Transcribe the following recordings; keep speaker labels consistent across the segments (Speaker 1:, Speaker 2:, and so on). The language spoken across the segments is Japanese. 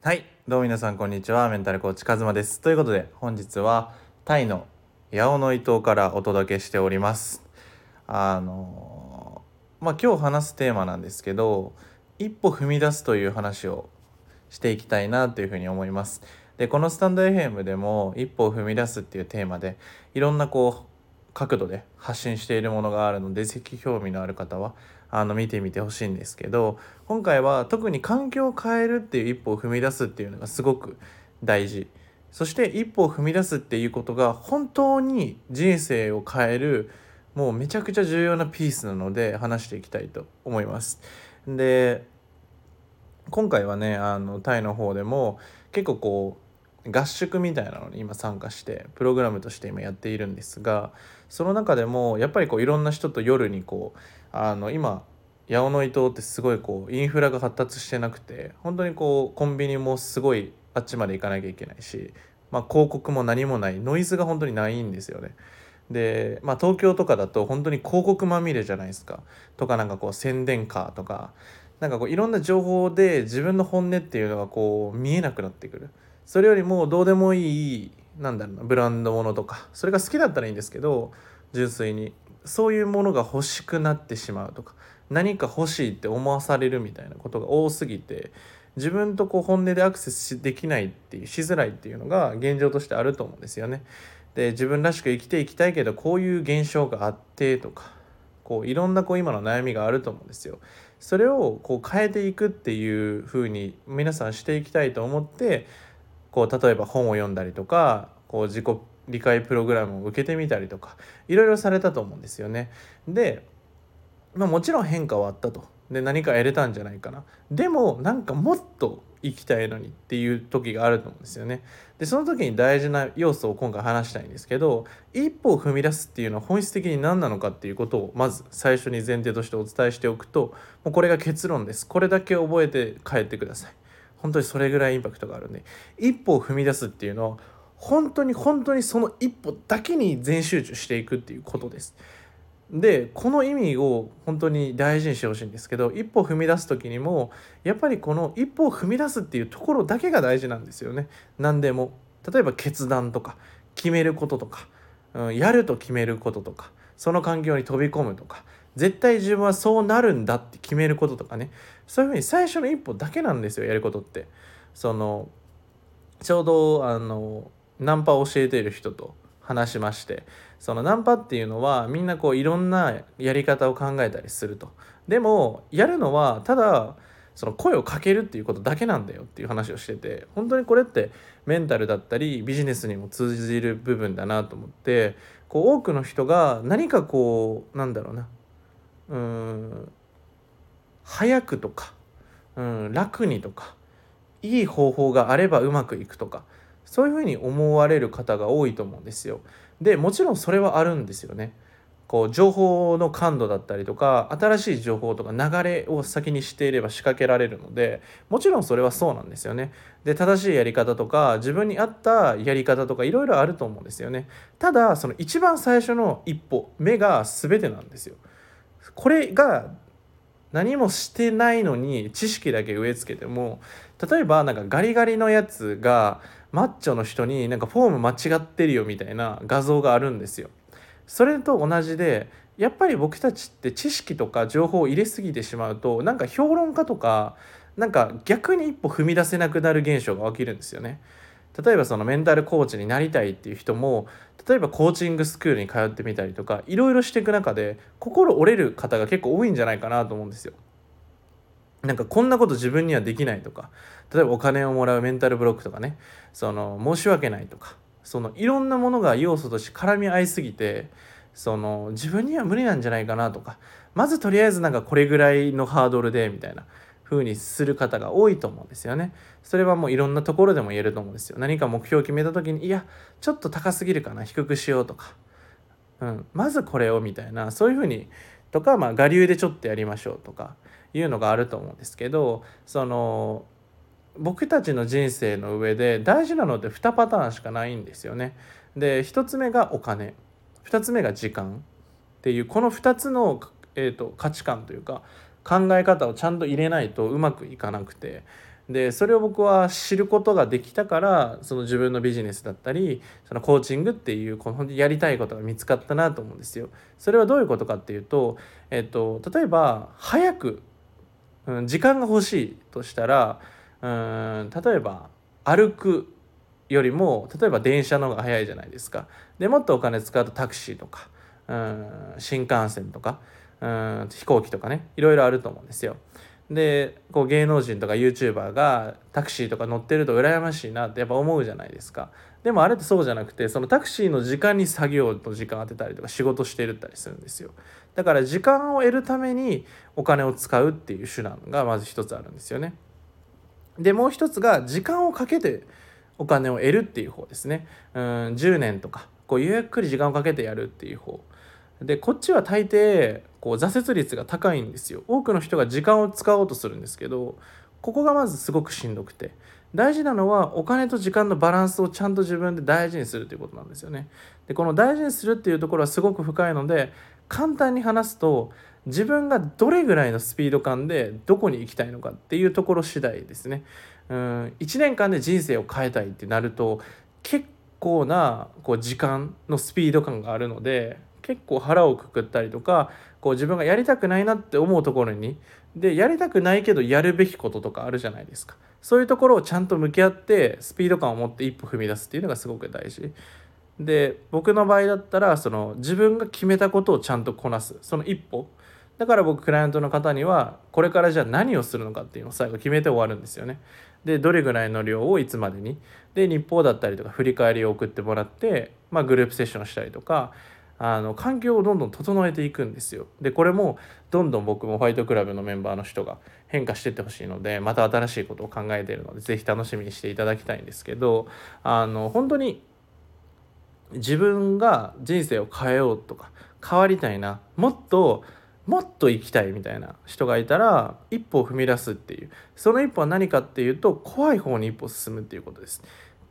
Speaker 1: はい。どうも皆さんこんにちは。メンタルコーチカズマです。ということで本日はタイの八尾の伊東からお届けしております。あのまあ今日話すテーマなんですけど一歩踏み出すという話をしていきたいなというふうに思います。でこのスタンド FM でも一歩を踏み出すっていうテーマでいろんなこう角度で発信しているものがあるので是非興味のある方はあの見てみてほしいんですけど今回は特に環境を変えるっていう一歩を踏み出すっていうのがすごく大事そして一歩を踏み出すっていうことが本当に人生を変えるもうめちゃくちゃ重要なピースなので話していきたいと思います。で今回はねあのタイの方でも結構こう合宿みたいなのに今参加してプログラムとして今やっているんですがその中でもやっぱりこういろんな人と夜にこうあの今八尾の伊東ってすごいこうインフラが発達してなくて本当にこうコンビニもすごいあっちまで行かなきゃいけないし、まあ、広告も何もないノイズが本当にないんですよね。で、まあ、東京とかだと本当に広告まみれじゃないですかとかなんかこう宣伝カーとかなんかこういろんな情報で自分の本音っていうのがこう見えなくなってくる。それよりもどうでもいいなんだろうなブランドものとかそれが好きだったらいいんですけど純粋にそういうものが欲しくなってしまうとか何か欲しいって思わされるみたいなことが多すぎて自分とこう本音でアクセスできないっていうしづらいっていうのが現状としてあると思うんですよね。で自分らしく生きていきたいけどこういう現象があってとかこういろんなこう今の悩みがあると思うんですよ。それをこう変えていくっていう風に皆さんしていきたいと思ってこう例えば本を読んだりとかこう自己理解プログラムを受けてみたりとかいろいろされたと思うんですよね。で、まあ、もちろん変化はあったと。で何か得れたんじゃないかな。でもなんかもっと生きたいのにっていう時があると思うんですよね。でその時に大事な要素を今回話したいんですけど一歩を踏み出すっていうのは本質的に何なのかっていうことをまず最初に前提としてお伝えしておくともうこれが結論です。これだけ覚えて帰ってください。本当にそれぐらいインパクトがあるんで一歩を踏み出すっていうのは本当に本当にその一歩だけに全集中していくっていうことです。でこの意味を本当に大事にしてほしいんですけど一歩踏み出す時にもやっぱりこの一歩を踏み出すっていうところだけが大事なんですよね。何でも。例えば決断とか決めることとか、うん、やると決めることとかその環境に飛び込むとか絶対自分はそうなるんだって決めることとかね。そういうふうに最初の一歩だけなんですよやることって。そのちょうどあのナンパを教えている人と話しまして。そのナンパっていうのはみんなこういろんなやり方を考えたりすると。でもやるのはただその声をかけるっていうことだけなんだよっていう話をしてて。本当にこれってメンタルだったりビジネスにも通じる部分だなと思って。こう多くの人が何かこうなんだろうな。うん早くとか、うん、楽にとかいい方法があればうまくいくとかそういうふうに思われる方が多いと思うんですよ。でもちろんそれはあるんですよね。こう情報の感度だったりとか新しい情報とか流れを先に知っていれば仕掛けられるのでもちろんそれはそうなんですよね。で正しいやり方とか自分に合ったやり方とかいろいろあると思うんですよね。ただその一番最初の一歩目が全てなんですよ。これが何もしてないのに知識だけ植え付けても例えばなんかガリガリのやつがマッチョの人になんかフォーム間違ってるよみたいな画像があるんですよ。それと同じでやっぱり僕たちって知識とか情報を入れすぎてしまうとなんか評論家とかなんか逆に一歩踏み出せなくなる現象が起きるんですよね。例えばそのメンタルコーチになりたいっていう人も例えばコーチングスクールに通ってみたりとかいろいろしていく中で心折れる方が結構多いんじゃないかなと思うんですよ。なんかこんなこと自分にはできないとか例えばお金をもらうメンタルブロックとかねその申し訳ないとかそのいろんなものが要素として絡み合いすぎてその自分には無理なんじゃないかなとかまずとりあえずなんかこれぐらいのハードルでみたいな風にする方が多いと思うんですよね。それはもういろんなところでも言えると思うんですよ。何か目標を決めた時にいやちょっと高すぎるかな低くしようとか、うん、まずこれをみたいなそういう風にとか、まあ、我流でちょっとやりましょうとかいうのがあると思うんですけどその僕たちの人生の上で大事なのって2パターンしかないんですよね。で1つ目がお金2つ目が時間っていうこの2つの、えーと、価値観というか考え方をちゃんと入れないとうまくいかなくてでそれを僕は知ることができたからその自分のビジネスだったりそのコーチングっていうこのやりたいことが見つかったなと思うんですよ。それはどういうことかっていうと、えっと、例えば早く、うん、時間が欲しいとしたらうん例えば歩くよりも例えば電車の方が早いじゃないですか。でもっとお金使うとタクシーとかうん新幹線とかうん飛行機とかねいろいろあると思うんですよ。でこう芸能人とか YouTuber がタクシーとか乗ってると羨ましいなってやっぱ思うじゃないですか。でもあれってそうじゃなくてそのタクシーの時間に作業の時間当てたりとか仕事してるったりするんですよ。だから時間を得るためにお金を使うっていう手段がまず一つあるんですよね。でもう一つが時間をかけてお金を得るっていう方ですね。うん10年とかこうゆっくり時間をかけてやるっていう方。でこっちは大抵こう挫折率が高いんですよ。多くの人が時間を使おうとするんですけどここがまずすごくしんどくて。大事なのはお金と時間のバランスをちゃんと自分で大事にするということなんですよね。でこの大事にするっていうところはすごく深いので簡単に話すと自分がどれぐらいのスピード感でどこに行きたいのかっていうところ次第ですね。うん1年間で人生を変えたいってなると結構なこう時間のスピード感があるので結構腹をくくったりとかこう自分がやりたくないなって思うところにでやりたくないけどやるべきこととかあるじゃないですか。そういうところをちゃんと向き合ってスピード感を持って一歩踏み出すっていうのがすごく大事。で僕の場合だったらその自分が決めたことをちゃんとこなす。その一歩。だから僕クライアントの方にはこれからじゃあ何をするのかっていうのを最後決めて終わるんですよね。でどれぐらいの量をいつまでに。で日報だったりとか振り返りを送ってもらって、まあ、グループセッションしたりとかあの環境をどんどん整えていくんですよ。でこれもどんどん僕もファイトクラブのメンバーの人が変化してってほしいのでまた新しいことを考えているので是非楽しみにしていただきたいんですけどあの本当に自分が人生を変えようとか変わりたいなもっともっと生きたいみたいな人がいたら一歩を踏み出すっていうその一歩は何かっていうと怖い方に一歩進むっていうことです。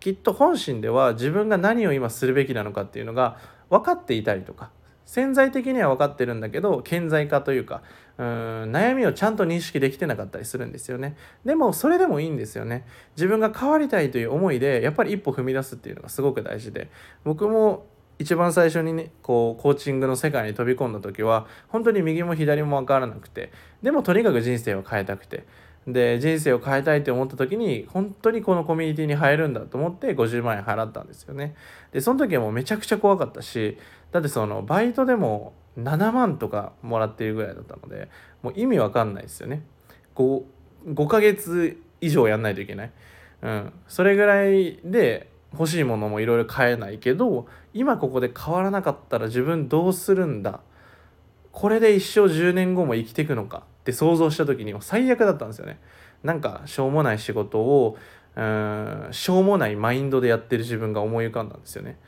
Speaker 1: きっと本心では自分が何を今するべきなのかっていうのが分かっていたりとか潜在的には分かってるんだけど顕在化というかうん悩みをちゃんと認識できてなかったりするんですよね。でもそれでもいいんですよね。自分が変わりたいという思いでやっぱり一歩踏み出すっていうのがすごく大事で。僕も一番最初にねこうコーチングの世界に飛び込んだ時は本当に右も左も分からなくてでもとにかく人生を変えたくてで人生を変えたいって思った時に本当にこのコミュニティに入るんだと思って50万円払ったんですよね。でその時はもうめちゃくちゃ怖かったしだってそのバイトでも7万とかもらっているぐらいだったのでもう意味わかんないですよね。5, 5ヶ月以上やんないといけない、うん、それぐらいで欲しいものもいろいろ買えないけど今ここで変わらなかったら自分どうするんだ？これで一生10年後も生きていくのか？って想像した時に最悪だったんですよね。なんかしょうもない仕事をうんしょうもないマインドでやってる自分が思い浮かんだんですよね。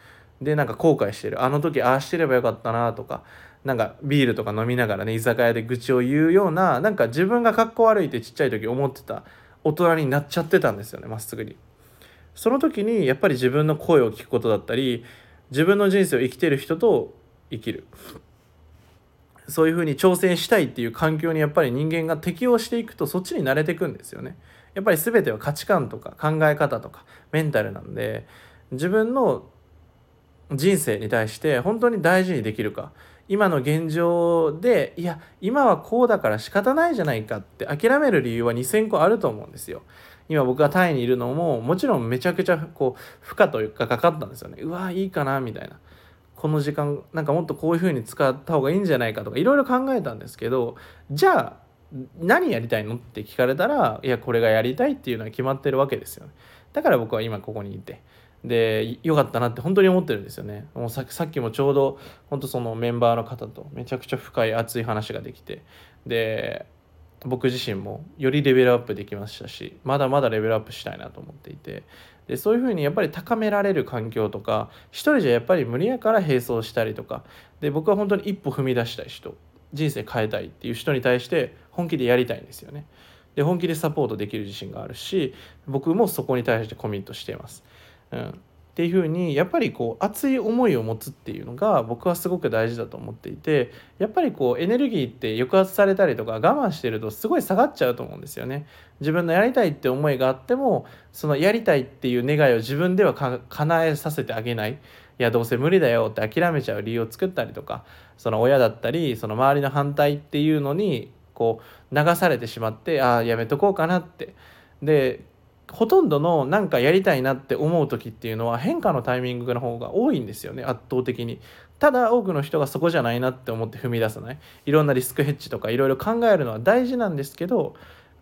Speaker 1: でなんか後悔してるあの時ああしてればよかったなとかなんかビールとか飲みながらね居酒屋で愚痴を言うようななんか自分がかっこ悪いってちっちゃい時思ってた大人になっちゃってたんですよねまっすぐに。その時にやっぱり自分の声を聞くことだったり自分の人生を生きてる人と生きるそういうふうに挑戦したいっていう環境にやっぱり人間が適応していくとそっちに慣れていくんですよね。やっぱり全ては価値観とか考え方とかメンタルなんで自分の人生に対して本当に大事にできるか今の現状でいや今はこうだから仕方ないじゃないかって諦める理由は2,000個あると思うんですよ。今僕がタイにいるのももちろんめちゃくちゃこう負荷というかかかったんですよね。うわいいかなみたいな。この時間なんかもっとこういう風に使った方がいいんじゃないかとかいろいろ考えたんですけどじゃあ何やりたいのって聞かれたらいやこれがやりたいっていうのは決まってるわけですよね。だから僕は今ここにいてでよかったなって本当に思ってるんですよね。もうさっきもちょうど本当そのメンバーの方とめちゃくちゃ深い熱い話ができてで僕自身もよりレベルアップできましたしまだまだレベルアップしたいなと思っていてでそういうふうにやっぱり高められる環境とか一人じゃやっぱり無理やから並走したりとかで僕は本当に一歩踏み出したい人人生変えたいっていう人に対して本気でやりたいんですよね。で本気でサポートできる自信があるし僕もそこに対してコミットしています。うん、っていうふうにやっぱりこう熱い思いを持つっていうのが僕はすごく大事だと思っていてやっぱりこうエネルギーって抑圧されたりとか我慢してるとすごい下がっちゃうと思うんですよね。自分のやりたいって思いがあってもそのやりたいっていう願いを自分では叶えさせてあげない。いやどうせ無理だよって諦めちゃう理由を作ったりとかその親だったりその周りの反対っていうのにこう流されてしまってああやめとこうかなってでほとんどのなんかやりたいなって思う時っていうのは変化のタイミングの方が多いんですよね圧倒的に。ただ多くの人がそこじゃないなって思って踏み出さないいろんなリスクヘッジとかいろいろ考えるのは大事なんですけど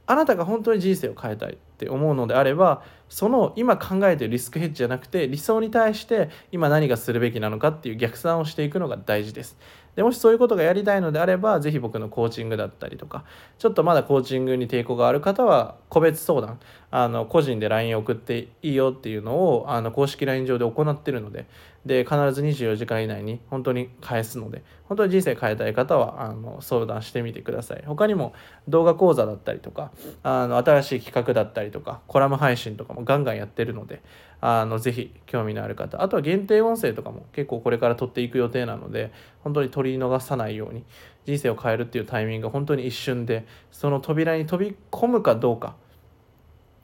Speaker 1: あなたが本当に人生を変えたいって思うのであればその今考えてるリスクヘッジじゃなくて理想に対して今何がするべきなのかっていう逆算をしていくのが大事です。でもしそういうことがやりたいのであれば是非僕のコーチングだったりとかちょっとまだコーチングに抵抗がある方は個別相談あの個人で LINE 送っていいよっていうのをあの公式 LINE 上で行ってるのでで必ず24時間以内に本当に返すので本当に人生変えたい方はあの相談してみてください。他にも動画講座だったりとかあの新しい企画だったりとかコラム配信とかもガンガンやってるのであのぜひ興味のある方あとは限定音声とかも結構これから撮っていく予定なので本当に取り逃さないように人生を変えるっていうタイミングが本当に一瞬でその扉に飛び込むかどうか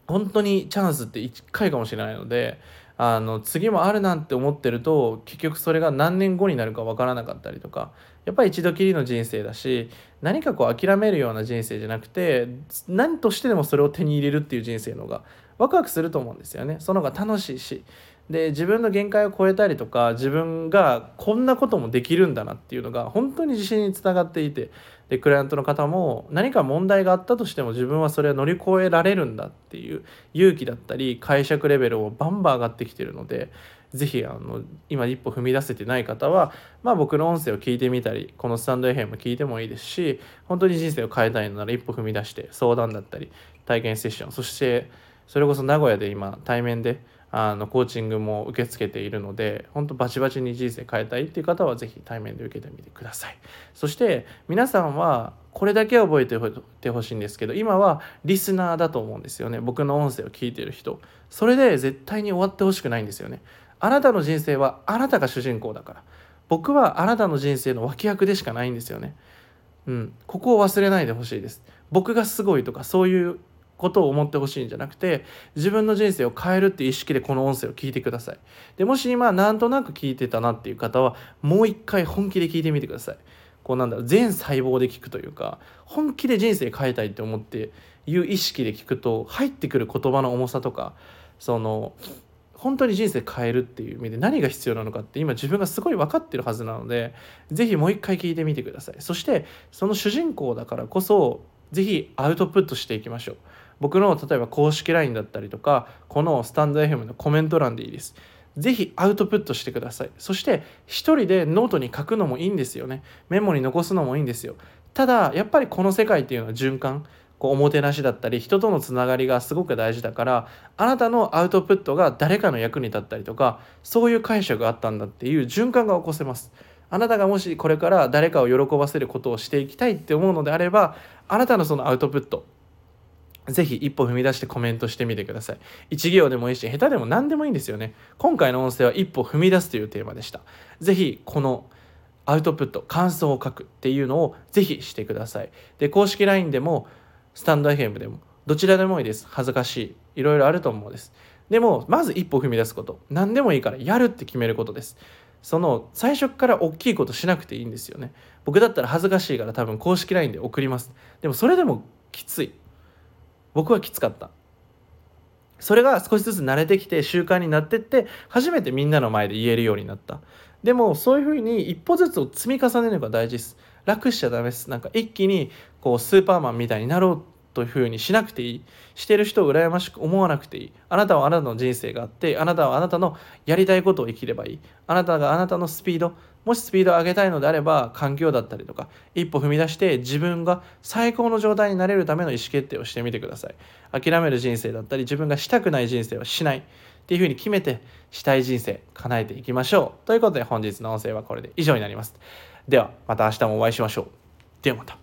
Speaker 1: 本当にチャンスって1回かもしれないのであの次もあるなんて思ってると結局それが何年後になるか分からなかったりとかやっぱり一度きりの人生だし何かこう諦めるような人生じゃなくて何としてでもそれを手に入れるっていう人生の方がワクワクすると思うんですよね。その方が楽しいし。で自分の限界を超えたりとか自分がこんなこともできるんだなっていうのが本当に自信につながっていてでクライアントの方も何か問題があったとしても自分はそれを乗り越えられるんだっていう勇気だったり解釈レベルをバンバン上がってきてるので是非あの今一歩踏み出せてない方は、まあ、僕の音声を聞いてみたりこのスタンド FM 聞いてもいいですし本当に人生を変えたいのなら一歩踏み出して相談だったり体験セッションそしてそれこそ名古屋で今対面であのコーチングも受け付けているので本当バチバチに人生変えたいっていう方は是非対面で受けてみてください。そして皆さんはこれだけ覚えててほしいんですけど今はリスナーだと思うんですよね。僕の音声を聞いてる人。それで絶対に終わってほしくないんですよね。あなたの人生はあなたが主人公だから。僕はあなたの人生の脇役でしかないんですよね。うん。ここを忘れないでほしいです。僕がすごいとかそういうことを思ってほしいんじゃなくて自分の人生を変えるっていう意識でこの音声を聞いてください。でもし今なんとなく聞いてたなっていう方はもう一回本気で聞いてみてください。こうなんだろう全細胞で聞くというか本気で人生変えたいって思っていう意識で聞くと入ってくる言葉の重さとかその本当に人生変えるっていう意味で何が必要なのかって今自分がすごい分かってるはずなので是非もう一回聞いてみてください。そしてその主人公だからこそ是非アウトプットしていきましょう。僕の例えば公式 LINE だったりとかこのスタンド FM のコメント欄でいいです。是非アウトプットしてください。そして一人でノートに書くのもいいんですよね。メモに残すのもいいんですよ。ただやっぱりこの世界っていうのは循環。こうおもてなしだったり人とのつながりがすごく大事だからあなたのアウトプットが誰かの役に立ったりとかそういう解釈があったんだっていう循環が起こせますあなたがもしこれから誰かを喜ばせることをしていきたいって思うのであればあなたのそのアウトプットぜひ一歩踏み出してコメントしてみてください。一行でもいいし、下手でも何でもいいんですよね。今回の音声は一歩踏み出すというテーマでした。ぜひこのアウトプット、感想を書くっていうのをぜひしてください。で、公式 LINE でも、スタンド FM でも、どちらでもいいです。恥ずかしい。いろいろあると思うんです。でも、まず一歩踏み出すこと。何でもいいからやるって決めることです。その最初から大きいことしなくていいんですよね。僕だったら恥ずかしいから多分公式 LINE で送ります。でもそれでもきつい。僕はきつかったそれが少しずつ慣れてきて習慣になってって初めてみんなの前で言えるようになったでもそういうふうに一歩ずつを積み重ねるのが大事です楽しちゃダメです。なんか一気にこうスーパーマンみたいになろうというふうにしなくていい。してる人を羨ましく思わなくていい。あなたはあなたの人生があってあなたはあなたのやりたいことを生きればいい。あなたがあなたのスピードもしスピードを上げたいのであれば環境だったりとか一歩踏み出して自分が最高の状態になれるための意思決定をしてみてください。諦める人生だったり自分がしたくない人生はしない。っていうふうに決めてしたい人生叶えていきましょう。ということで本日の音声はこれで以上になります。ではまた明日もお会いしましょう。ではまた。